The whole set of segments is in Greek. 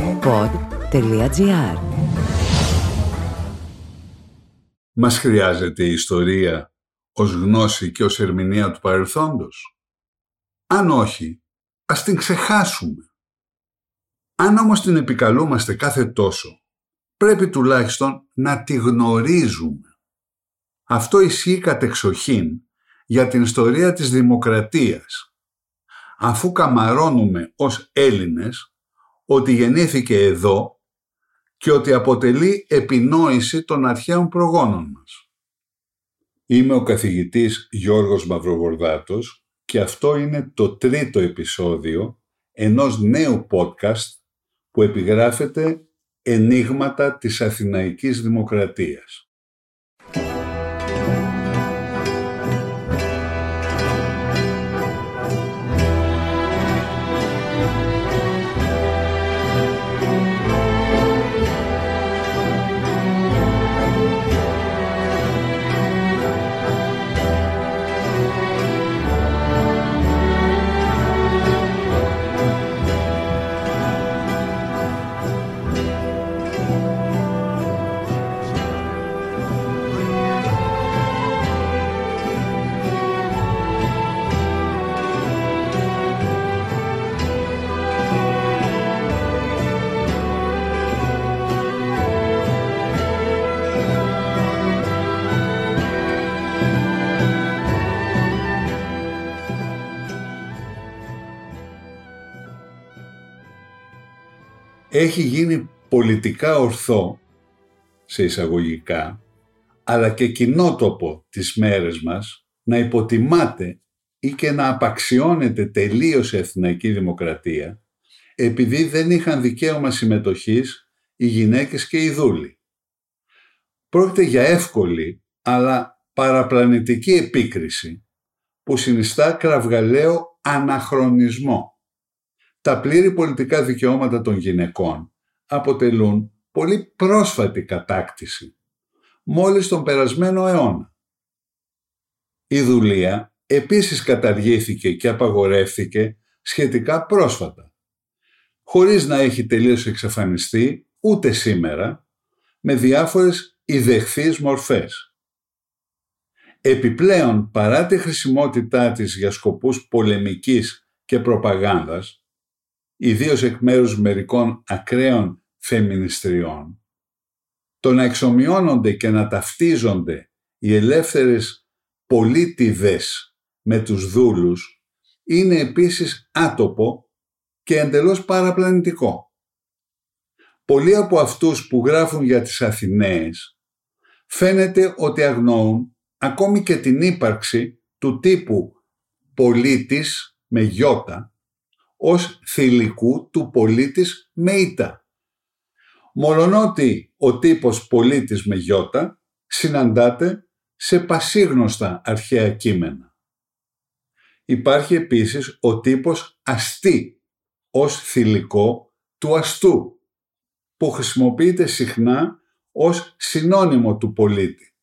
pod.gr Μας χρειάζεται η ιστορία ως γνώση και ως ερμηνεία του παρελθόντος; Αν όχι, ας την ξεχάσουμε. Αν όμως την επικαλούμαστε κάθε τόσο, πρέπει τουλάχιστον να τη γνωρίζουμε. Αυτό ισχύει κατεξοχήν για την ιστορία της δημοκρατίας. Αφού καμαρώνουμε ως Έλληνες ότι γεννήθηκε εδώ και ότι αποτελεί επινόηση των αρχαίων προγόνων μας. Είμαι ο καθηγητής Γιώργος Μαυροβορδάτος και αυτό είναι το τρίτο επεισόδιο ενός νέου podcast που επιγράφεται «Ενίγματα της Αθηναϊκής Δημοκρατίας». Έχει γίνει πολιτικά ορθό, σε εισαγωγικά, αλλά και κοινότοπο τις μέρες μας να υποτιμάται ή και να απαξιώνεται τελείως η Αθηναϊκή Δημοκρατία επειδή δεν είχαν δικαίωμα συμμετοχής οι γυναίκες και οι δούλοι. Πρόκειται για εύκολη αλλά παραπλανητική επίκριση που συνιστά κραυγαλαίο αναχρονισμό τα πλήρη πολιτικά δικαιώματα των γυναικών αποτελούν πολύ πρόσφατη κατάκτηση, μόλις τον περασμένο αιώνα. Η δουλεία επίσης καταργήθηκε και απαγορεύθηκε σχετικά πρόσφατα, χωρίς να έχει τελείως εξαφανιστεί ούτε σήμερα, με διάφορες ιδεχθείς μορφές. Επιπλέον, παρά τη χρησιμότητά της για σκοπούς πολεμικής και προπαγάνδας, ιδίως εκ μέρους μερικών ακραίων φεμινιστριών, το να εξομοιώνονται και να ταυτίζονται οι ελεύθερες πολίτιδες με τους δούλους είναι επίσης άτοπο και εντελώς παραπλανητικό. Πολλοί από αυτούς που γράφουν για τις Αθηναίες φαίνεται ότι αγνοούν ακόμη και την ύπαρξη του τύπου πολίτης με γιώτα ως θηλυκού του πολίτης με ήττα. Μολονότι ο τύπος πολίτης με γιώτα συναντάται σε πασίγνωστα αρχαία κείμενα. Υπάρχει επίσης ο τύπος αστή ως θηλυκό του αστού που χρησιμοποιείται συχνά ως συνώνυμο του πολίτη.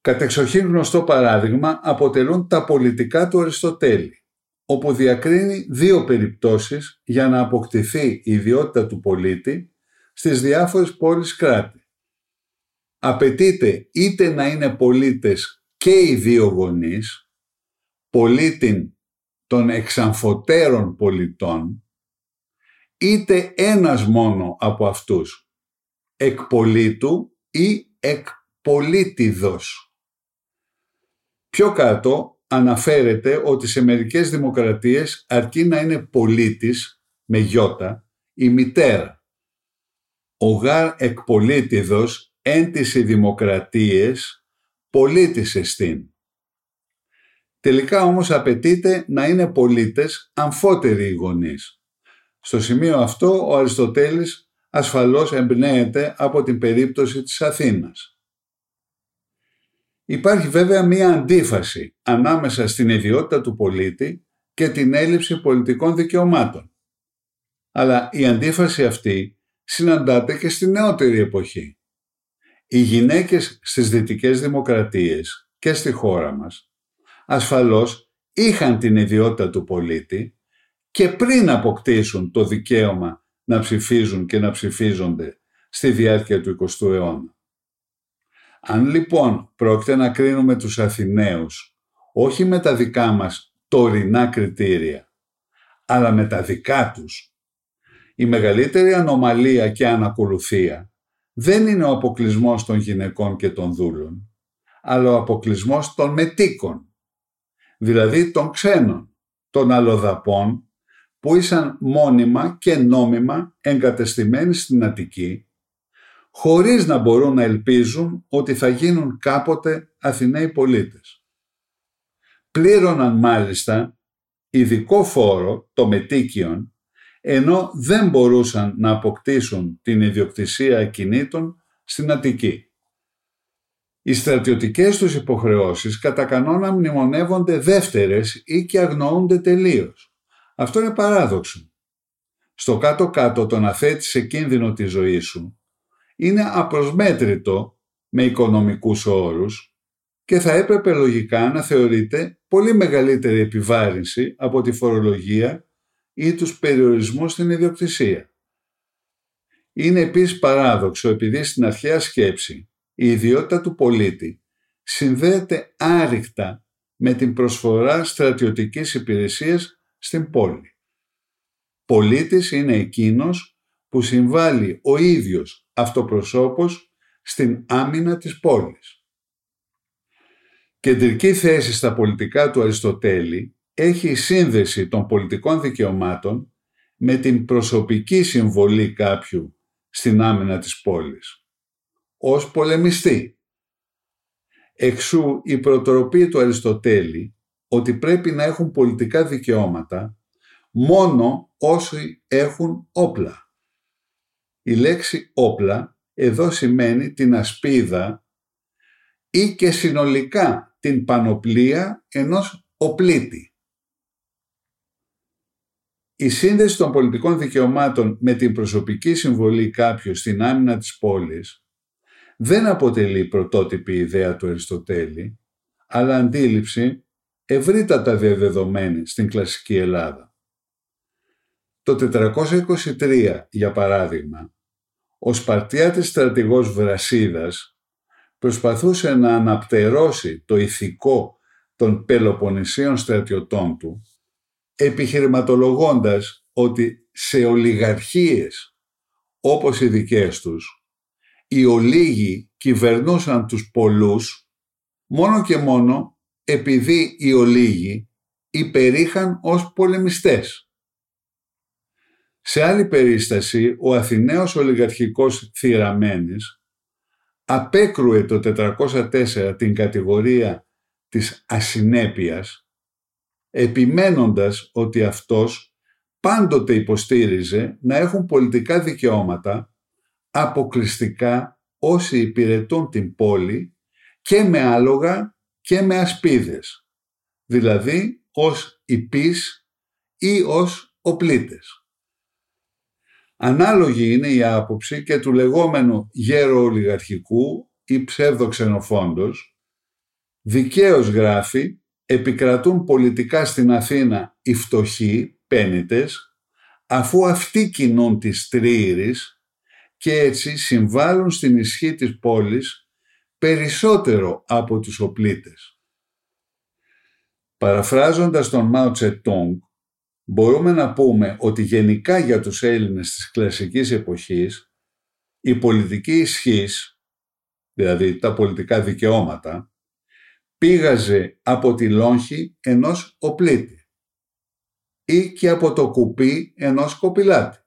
Κατεξοχήν γνωστό παράδειγμα αποτελούν τα πολιτικά του Αριστοτέλη όπου διακρίνει δύο περιπτώσεις για να αποκτηθεί η ιδιότητα του πολίτη στις διάφορες πόλεις κράτη. Απαιτείται είτε να είναι πολίτες και οι δύο γονείς, πολίτην των εξαμφωτέρων πολιτών, είτε ένας μόνο από αυτούς, εκπολίτου ή εκπολίτιδος. Πιο κάτω αναφέρεται ότι σε μερικές δημοκρατίες αρκεί να είναι πολίτης με γιώτα η μητέρα. Ο γάρ εκπολίτιδος εν τις δημοκρατίες πολίτης εστίν. Τελικά όμως απαιτείται να είναι πολίτες αμφότεροι οι γονείς. Στο σημείο αυτό ο Αριστοτέλης ασφαλώς εμπνέεται από την περίπτωση της Αθήνας. Υπάρχει βέβαια μία αντίφαση ανάμεσα στην ιδιότητα του πολίτη και την έλλειψη πολιτικών δικαιωμάτων. Αλλά η αντίφαση αυτή συναντάται και στη νεότερη εποχή. Οι γυναίκες στις δυτικές δημοκρατίες και στη χώρα μας ασφαλώς είχαν την ιδιότητα του πολίτη και πριν αποκτήσουν το δικαίωμα να ψηφίζουν και να ψηφίζονται στη διάρκεια του 20ου αιώνα. Αν λοιπόν πρόκειται να κρίνουμε τους Αθηναίους όχι με τα δικά μας τωρινά κριτήρια, αλλά με τα δικά τους, η μεγαλύτερη ανομαλία και ανακολουθία δεν είναι ο αποκλεισμός των γυναικών και των δούλων, αλλά ο αποκλεισμός των μετίκων, δηλαδή των ξένων, των αλλοδαπών που ήσαν μόνιμα και νόμιμα εγκατεστημένοι στην Αττική, χωρίς να μπορούν να ελπίζουν ότι θα γίνουν κάποτε Αθηναίοι πολίτες. Πλήρωναν μάλιστα ειδικό φόρο, το μετίκιον, ενώ δεν μπορούσαν να αποκτήσουν την ιδιοκτησία ακινήτων στην Αττική. Οι στρατιωτικές τους υποχρεώσεις κατά κανόνα μνημονεύονται δεύτερες ή και αγνοούνται τελείως. Αυτό είναι παράδοξο. Στο κάτω-κάτω το να θέτεις σε κίνδυνο τη ζωή σου είναι απροσμέτρητο με οικονομικούς όρους και θα έπρεπε λογικά να θεωρείται πολύ μεγαλύτερη επιβάρυνση από τη φορολογία ή τους περιορισμούς στην ιδιοκτησία. Είναι επίσης παράδοξο επειδή στην αρχαία σκέψη η ιδιότητα του πολίτη συνδέεται άρρηκτα με την προσφορά στρατιωτικής υπηρεσίας στην πόλη. Πολίτης είναι εκείνος που συμβάλλει ο ίδιος αυτοπροσώπος στην άμυνα της πόλης. Κεντρική θέση στα πολιτικά του Αριστοτέλη έχει η σύνδεση των πολιτικών δικαιωμάτων με την προσωπική συμβολή κάποιου στην άμυνα της πόλης, ως πολεμιστή. Εξού η προτροπή του Αριστοτέλη ότι πρέπει να έχουν πολιτικά δικαιώματα μόνο όσοι έχουν όπλα. Η λέξη όπλα εδώ σημαίνει την ασπίδα ή και συνολικά την πανοπλία ενός οπλίτη. Η σύνδεση των πολιτικών δικαιωμάτων με την προσωπική συμβολή κάποιου στην άμυνα της πόλης δεν αποτελεί πρωτότυπη ιδέα του Αριστοτέλη, αλλά αντίληψη ευρύτατα διαδεδομένη στην κλασική Ελλάδα. Το 423, για παράδειγμα, ο Σπαρτιάτης στρατηγός Βρασίδας προσπαθούσε να αναπτερώσει το ηθικό των Πελοποννησίων στρατιωτών του επιχειρηματολογώντας ότι σε ολιγαρχίες όπως οι δικές τους, οι ολίγοι κυβερνούσαν τους πολλούς μόνο και μόνο επειδή οι ολίγοι υπερήχαν ως πολεμιστές. Σε άλλη περίσταση, ο Αθηναίος ολιγαρχικός Θηραμένης απέκρουε το 404 την κατηγορία της ασυνέπειας επιμένοντας ότι αυτός πάντοτε υποστήριζε να έχουν πολιτικά δικαιώματα αποκλειστικά όσοι υπηρετούν την πόλη και με άλογα και με ασπίδες, δηλαδή ως υπείς ή ως οπλίτες. Ανάλογη είναι η άποψη και του λεγόμενου γέρο ολιγαρχικού ή ψεύδο ξενοφόντος, δικαίως γράφει επικρατούν πολιτικά στην Αθήνα οι φτωχοί, πένιτες, αφού αυτοί κινούν τις τρίηρης και έτσι συμβάλλουν στην ισχύ της πόλης περισσότερο από τους οπλίτες. Παραφράζοντας τον Μάο Τσετόγκ, μπορούμε να πούμε ότι γενικά για τους Έλληνες της κλασικής εποχής η πολιτική ισχύς, δηλαδή τα πολιτικά δικαιώματα, πήγαζε από τη λόγχη ενός οπλίτη ή και από το κουπί ενός κοπηλάτη.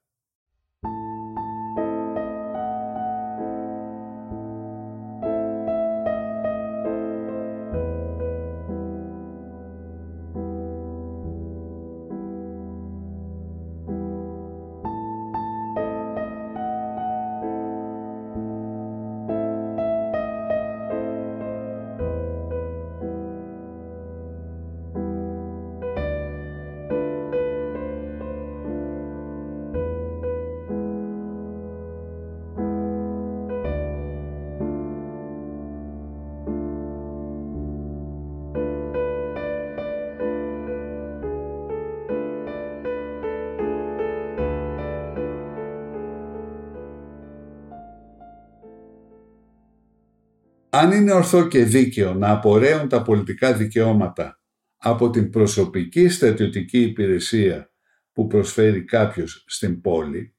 Αν είναι ορθό και δίκαιο να απορρέουν τα πολιτικά δικαιώματα από την προσωπική στρατιωτική υπηρεσία που προσφέρει κάποιος στην πόλη,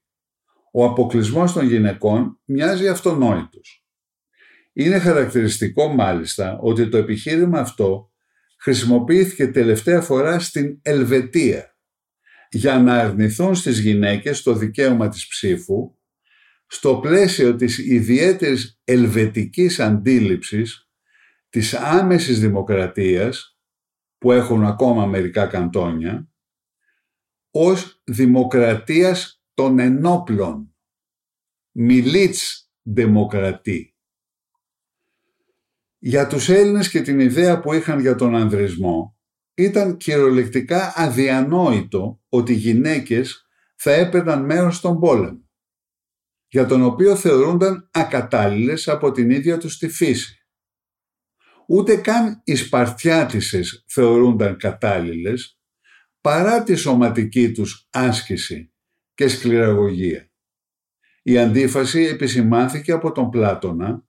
ο αποκλεισμός των γυναικών μοιάζει αυτονόητος. Είναι χαρακτηριστικό μάλιστα ότι το επιχείρημα αυτό χρησιμοποιήθηκε τελευταία φορά στην Ελβετία για να αρνηθούν στις γυναίκες το δικαίωμα της ψήφου στο πλαίσιο της ιδιαίτερης ελβετικής αντίληψης της άμεσης δημοκρατίας που έχουν ακόμα μερικά καντόνια ως δημοκρατίας των ενόπλων μιλίτς δημοκρατή. Για τους Έλληνες και την ιδέα που είχαν για τον ανδρισμό ήταν κυριολεκτικά αδιανόητο ότι οι γυναίκες θα έπαιρναν μέρος στον πόλεμο για τον οποίο θεωρούνταν ακατάλληλες από την ίδια τους τη φύση. Ούτε καν οι Σπαρτιάτισες θεωρούνταν κατάλληλες παρά τη σωματική τους άσκηση και σκληραγωγία. Η αντίφαση επισημάνθηκε από τον Πλάτωνα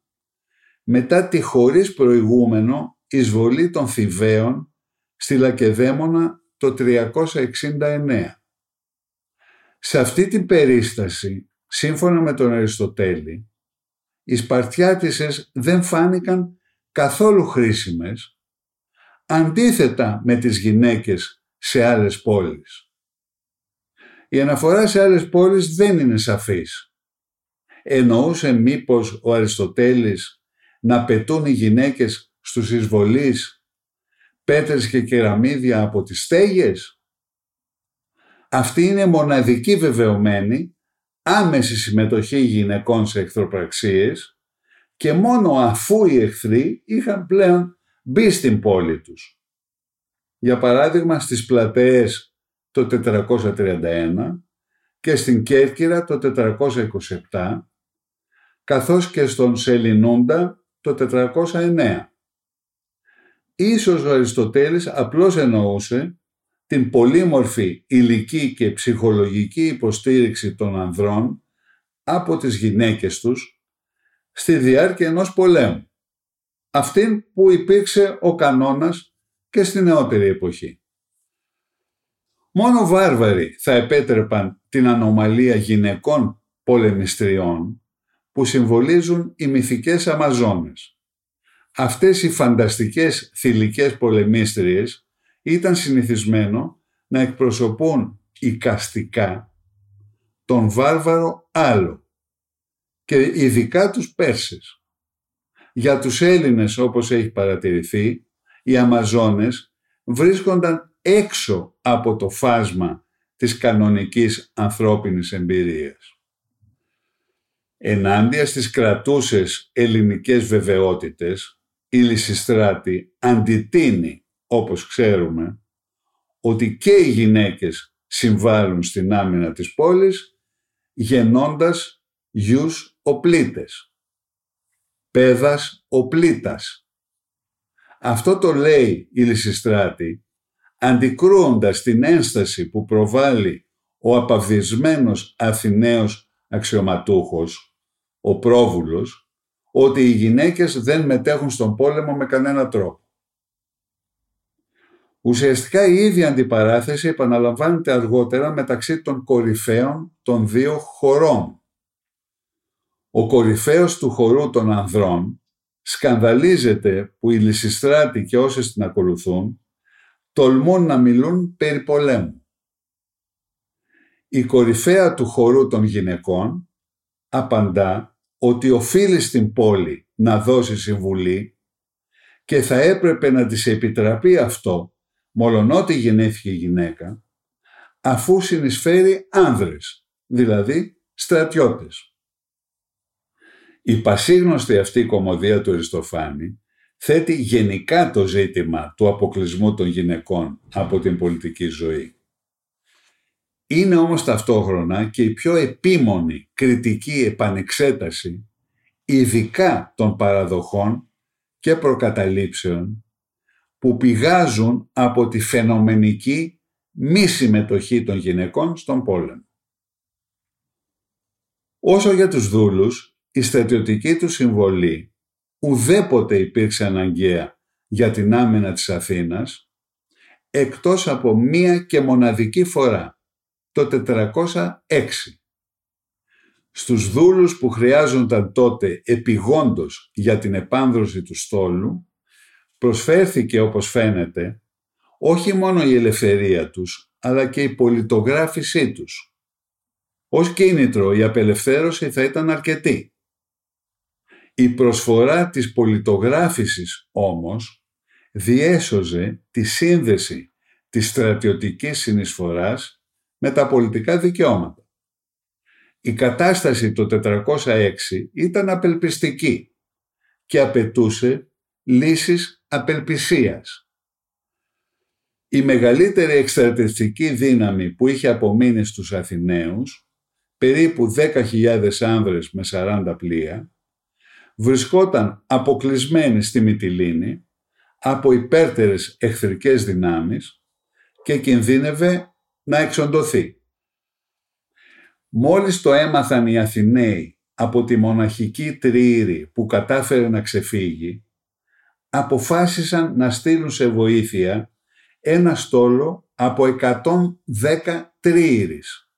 μετά τη χωρίς προηγούμενο εισβολή των Θηβαίων στη Λακεδαίμονα το 369. Σε αυτή την περίσταση σύμφωνα με τον Αριστοτέλη, οι Σπαρτιάτισες δεν φάνηκαν καθόλου χρήσιμες, αντίθετα με τις γυναίκες σε άλλες πόλεις. Η αναφορά σε άλλες πόλεις δεν είναι σαφής. Εννοούσε μήπως ο Αριστοτέλης να πετούν οι γυναίκες στους εισβολείς πέτρες και κεραμίδια από τις στέγες; Αυτή είναι μοναδική βεβαιωμένη άμεση συμμετοχή γυναικών σε εχθροπραξίες και μόνο αφού οι εχθροί είχαν πλέον μπει στην πόλη τους. Για παράδειγμα στις πλατείες το 431 και στην Κέρκυρα το 427 καθώς και στον Σελινούντα το 409. Ίσως ο Αριστοτέλης απλώς εννοούσε την πολύμορφη ηλική και ψυχολογική υποστήριξη των ανδρών από τις γυναίκες τους στη διάρκεια ενός πολέμου. Αυτήν που υπήρξε ο κανόνας και στη νεότερη εποχή. Μόνο βάρβαροι θα επέτρεπαν την ανομαλία γυναικών πολεμιστριών που συμβολίζουν οι μυθικές Αμαζόνες. Αυτές οι φανταστικές θηλυκές πολεμίστριες ήταν συνηθισμένο να εκπροσωπούν οικαστικά τον βάρβαρο άλλο και ειδικά τους Πέρσες. Για τους Έλληνες όπως έχει παρατηρηθεί, οι Αμαζόνες βρίσκονταν έξω από το φάσμα της κανονικής ανθρώπινης εμπειρίας. Ενάντια στις κρατούσες ελληνικές βεβαιότητες, η Λυσιστράτη αντιτείνει όπως ξέρουμε, ότι και οι γυναίκες συμβάλλουν στην άμυνα της πόλης, γεννώντας γιους οπλίτες. Πέδας οπλίτας. Αυτό το λέει η Λυσιστράτη, αντικρούοντας την ένσταση που προβάλλει ο απαυδισμένος Αθηναίος αξιωματούχος, ο πρόβουλος, ότι οι γυναίκες δεν μετέχουν στον πόλεμο με κανένα τρόπο. Ουσιαστικά η ίδια αντιπαράθεση επαναλαμβάνεται αργότερα μεταξύ των κορυφαίων των δύο χωρών. Ο κορυφαίος του χορού των ανδρών σκανδαλίζεται που οι Λυσιστράτοι και όσες την ακολουθούν τολμούν να μιλούν περί πολέμου. Η κορυφαία του χορού των γυναικών απαντά ότι οφείλει στην πόλη να δώσει συμβουλή και θα έπρεπε να της επιτραπεί αυτό μολονότι γεννήθηκε γυναίκα, αφού συνεισφέρει άνδρες, δηλαδή στρατιώτες. Η πασίγνωστη αυτή κομμωδία του Αριστοφάνη θέτει γενικά το ζήτημα του αποκλεισμού των γυναικών από την πολιτική ζωή. Είναι όμως ταυτόχρονα και η πιο επίμονη κριτική επανεξέταση ειδικά των παραδοχών και προκαταλήψεων που πηγάζουν από τη φαινομενική μη συμμετοχή των γυναικών στον πόλεμο. Όσο για τους δούλους, η στρατιωτική του συμβολή ουδέποτε υπήρξε αναγκαία για την άμυνα της Αθήνας, εκτός από μία και μοναδική φορά, το 406. Στους δούλους που χρειάζονταν τότε επιγόντως για την επάνδρωση του στόλου, προσφέρθηκε όπως φαίνεται όχι μόνο η ελευθερία τους, αλλά και η πολιτογράφησή τους. Ως κίνητρο η απελευθέρωση θα ήταν αρκετή. Η προσφορά της πολιτογράφησης όμως διέσωζε τη σύνδεση της στρατιωτικής συνεισφοράς με τα πολιτικά δικαιώματα. Η κατάσταση το 406 ήταν απελπιστική και απαιτούσε λύσεις απελπισίας. Η μεγαλύτερη εκστρατευτική δύναμη που είχε απομείνει στους Αθηναίους, περίπου 10.000 άνδρες με 40 πλοία, βρισκόταν αποκλεισμένη στη Μυτιλίνη από υπέρτερες εχθρικές δυνάμεις και κινδύνευε να εξοντωθεί. Μόλις το έμαθαν οι Αθηναίοι από τη μοναχική τριήρη που κατάφερε να ξεφύγει, αποφάσισαν να στείλουν σε βοήθεια ένα στόλο από 110 τριήρης.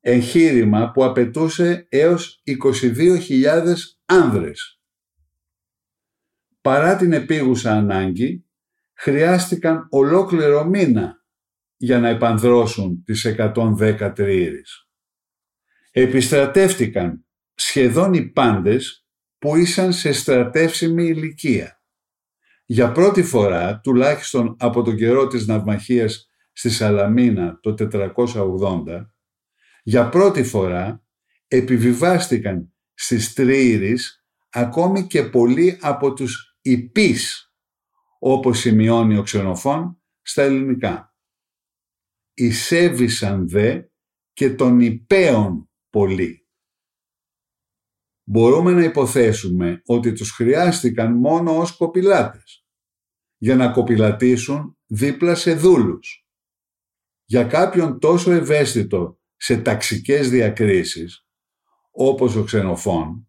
Εγχείρημα που απαιτούσε έως 22.000 άνδρες. Παρά την επίγουσα ανάγκη, χρειάστηκαν ολόκληρο μήνα για να επανδρώσουν τις 110 τριήρης. Επιστρατεύτηκαν σχεδόν οι πάντες που ήσαν σε στρατεύσιμη ηλικία. Για πρώτη φορά, τουλάχιστον από τον καιρό της ναυμαχίας στη Σαλαμίνα το 480, για πρώτη φορά επιβιβάστηκαν στις Τρίηρης ακόμη και πολλοί από τους υπείς, όπως σημειώνει ο Ξενοφών στα ελληνικά. Εισέβησαν δε και των υπέων πολλοί. Μπορούμε να υποθέσουμε ότι τους χρειάστηκαν μόνο ως κοπηλάτες για να κοπηλατήσουν δίπλα σε δούλους. Για κάποιον τόσο ευαίσθητο σε ταξικές διακρίσεις, όπως ο ξενοφών,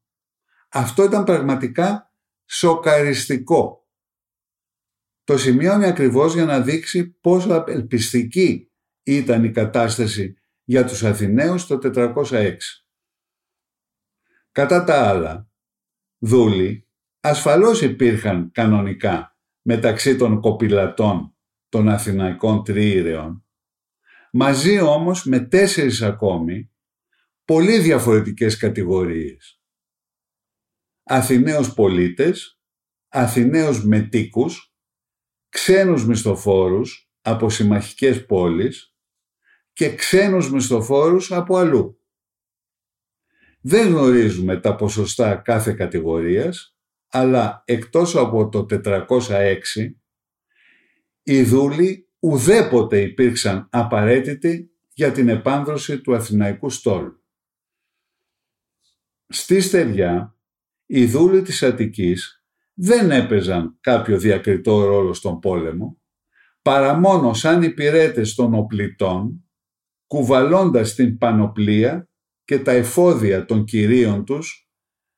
αυτό ήταν πραγματικά σοκαριστικό. Το σημειώνει ακριβώς για να δείξει πόσο απελπιστική ήταν η κατάσταση για τους Αθηναίους το 406. Κατά τα άλλα, δούλοι ασφαλώς υπήρχαν κανονικά μεταξύ των κοπηλατών των Αθηναϊκών τριήρεων, μαζί όμως με τέσσερις ακόμη πολύ διαφορετικές κατηγορίες. Αθηναίους πολίτες, Αθηναίους μετίκους, ξένους μισθοφόρους από συμμαχικές πόλεις, και ξένους μισθοφόρους από αλλού. Δεν γνωρίζουμε τα ποσοστά κάθε κατηγορίας, αλλά εκτός από το 406, οι δούλοι ουδέποτε υπήρξαν απαραίτητοι για την επάνδρωση του Αθηναϊκού στόλου. Στη στεριά, οι δούλοι της Αττικής δεν έπαιζαν κάποιο διακριτό ρόλο στον πόλεμο, παρά μόνο σαν υπηρέτες των οπλιτών κουβαλώντας την πανοπλία και τα εφόδια των κυρίων τους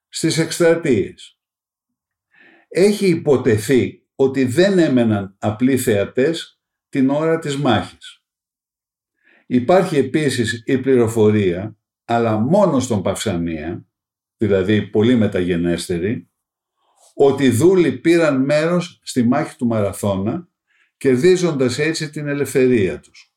στις εκστρατείες. Έχει υποτεθεί ότι δεν έμεναν απλοί θεατές την ώρα της μάχης. Υπάρχει επίσης η πληροφορία, αλλά μόνο στον Παυσανία, δηλαδή πολύ μεταγενέστερη, ότι οι δούλοι πήραν μέρος στη μάχη του Μαραθώνα, κερδίζοντας έτσι την ελευθερία τους.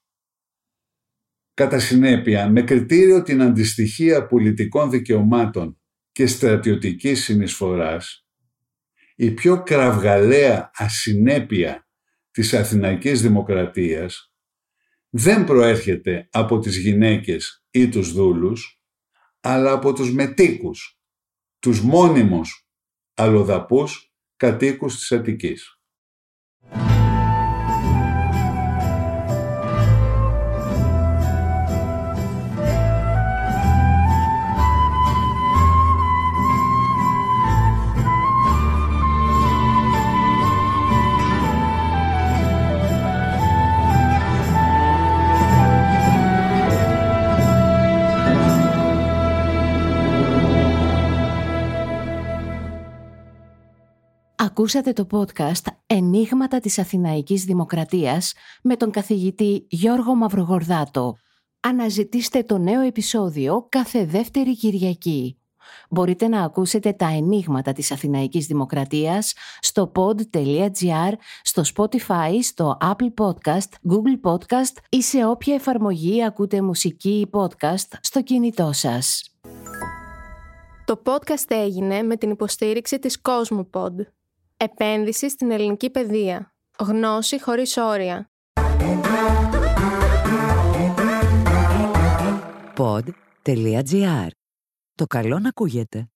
Κατά συνέπεια, με κριτήριο την αντιστοιχεία πολιτικών δικαιωμάτων και στρατιωτικής συνεισφοράς, η πιο κραυγαλαία ασυνέπεια της Αθηναϊκής Δημοκρατίας δεν προέρχεται από τις γυναίκες ή τους δούλους, αλλά από τους μετίκους, τους μόνιμους αλλοδαπούς κατοίκους της Αττικής. Ακούσατε το podcast «Ενίγματα της Αθηναϊκής Δημοκρατίας» με τον καθηγητή Γιώργο Μαυρογορδάτο. Αναζητήστε το νέο επεισόδιο κάθε δεύτερη Κυριακή. Μπορείτε να ακούσετε τα ενίγματα της Αθηναϊκής Δημοκρατίας στο pod.gr, στο Spotify, στο Apple Podcast, Google Podcast ή σε όποια εφαρμογή ακούτε μουσική ή podcast στο κινητό σας. Το podcast έγινε με την υποστήριξη της Cosmopod. Επένδυση στην ελληνική παιδεία. Γνώση χωρίς όρια. Pod.gr. Το καλό να ακούγεται.